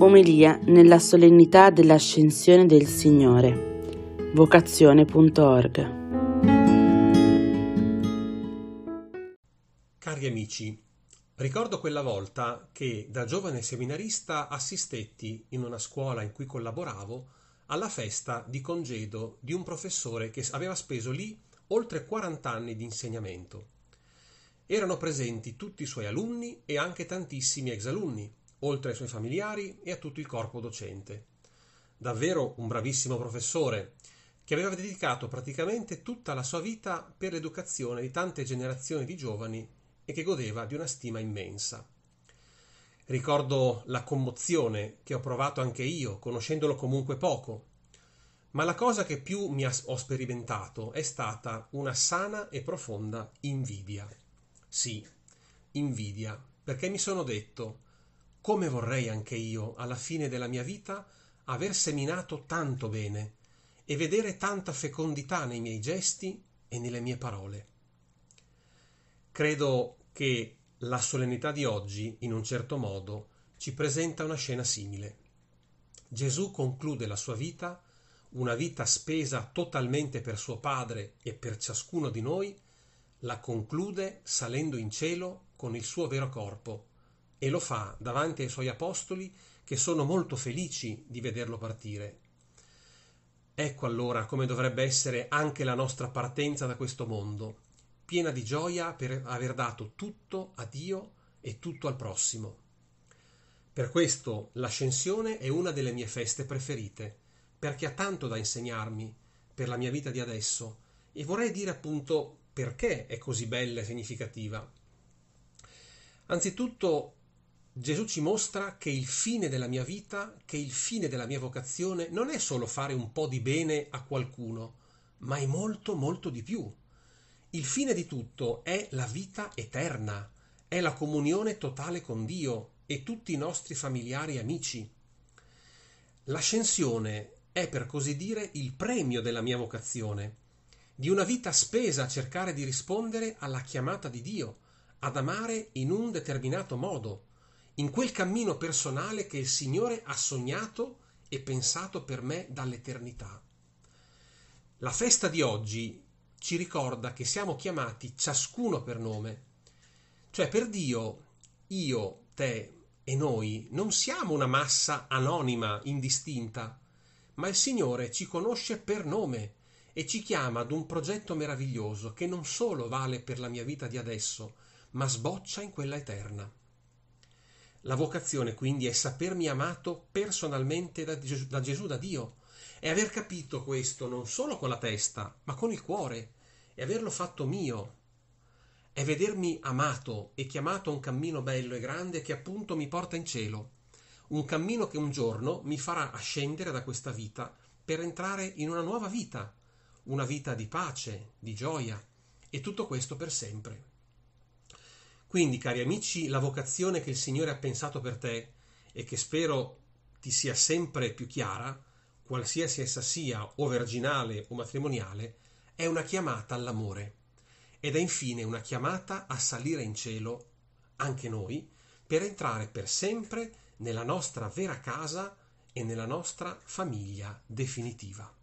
Omelia nella solennità dell'ascensione del Signore. Vocazione.org Cari amici, ricordo quella volta che da giovane seminarista assistetti in una scuola in cui collaboravo alla festa di congedo di un professore che aveva speso lì oltre 40 anni di insegnamento. Erano presenti tutti i suoi alunni e anche tantissimi ex-alunni, oltre ai suoi familiari e a tutto il corpo docente. Davvero un bravissimo professore, che aveva dedicato praticamente tutta la sua vita per l'educazione di tante generazioni di giovani e che godeva di una stima immensa. Ricordo la commozione che ho provato anche io, conoscendolo comunque poco, ma la cosa che più mi ho sperimentato è stata una sana e profonda invidia. Sì, invidia, perché mi sono detto come vorrei anche io, alla fine della mia vita, aver seminato tanto bene e vedere tanta fecondità nei miei gesti e nelle mie parole. Credo che la solennità di oggi, in un certo modo, ci presenta una scena simile. Gesù conclude la sua vita, una vita spesa totalmente per suo Padre e per ciascuno di noi, la conclude salendo in cielo con il suo vero corpo, e lo fa davanti ai suoi apostoli che sono molto felici di vederlo partire. Ecco allora come dovrebbe essere anche la nostra partenza da questo mondo, piena di gioia per aver dato tutto a Dio e tutto al prossimo. Per questo l'ascensione è una delle mie feste preferite, perché ha tanto da insegnarmi per la mia vita di adesso e vorrei dire appunto perché è così bella e significativa. Anzitutto Gesù ci mostra che il fine della mia vita, che il fine della mia vocazione non è solo fare un po' di bene a qualcuno, ma è molto, molto di più. Il fine di tutto è la vita eterna, è la comunione totale con Dio e tutti i nostri familiari e amici. L'ascensione è per così dire il premio della mia vocazione, di una vita spesa a cercare di rispondere alla chiamata di Dio, ad amare in un determinato modo, in quel cammino personale che il Signore ha sognato e pensato per me dall'eternità. La festa di oggi ci ricorda che siamo chiamati ciascuno per nome, cioè per Dio, io, te e noi non siamo una massa anonima, indistinta, ma il Signore ci conosce per nome e ci chiama ad un progetto meraviglioso che non solo vale per la mia vita di adesso, ma sboccia in quella eterna. La vocazione quindi è sapermi amato personalmente da Gesù, da Gesù, da Dio, e aver capito questo non solo con la testa, ma con il cuore, e averlo fatto mio. È vedermi amato e chiamato a un cammino bello e grande che appunto mi porta in cielo, un cammino che un giorno mi farà ascendere da questa vita per entrare in una nuova vita, una vita di pace, di gioia, e tutto questo per sempre. Quindi, cari amici, la vocazione che il Signore ha pensato per te e che spero ti sia sempre più chiara, qualsiasi essa sia, o virginale o matrimoniale, è una chiamata all'amore ed è infine una chiamata a salire in cielo, anche noi, per entrare per sempre nella nostra vera casa e nella nostra famiglia definitiva.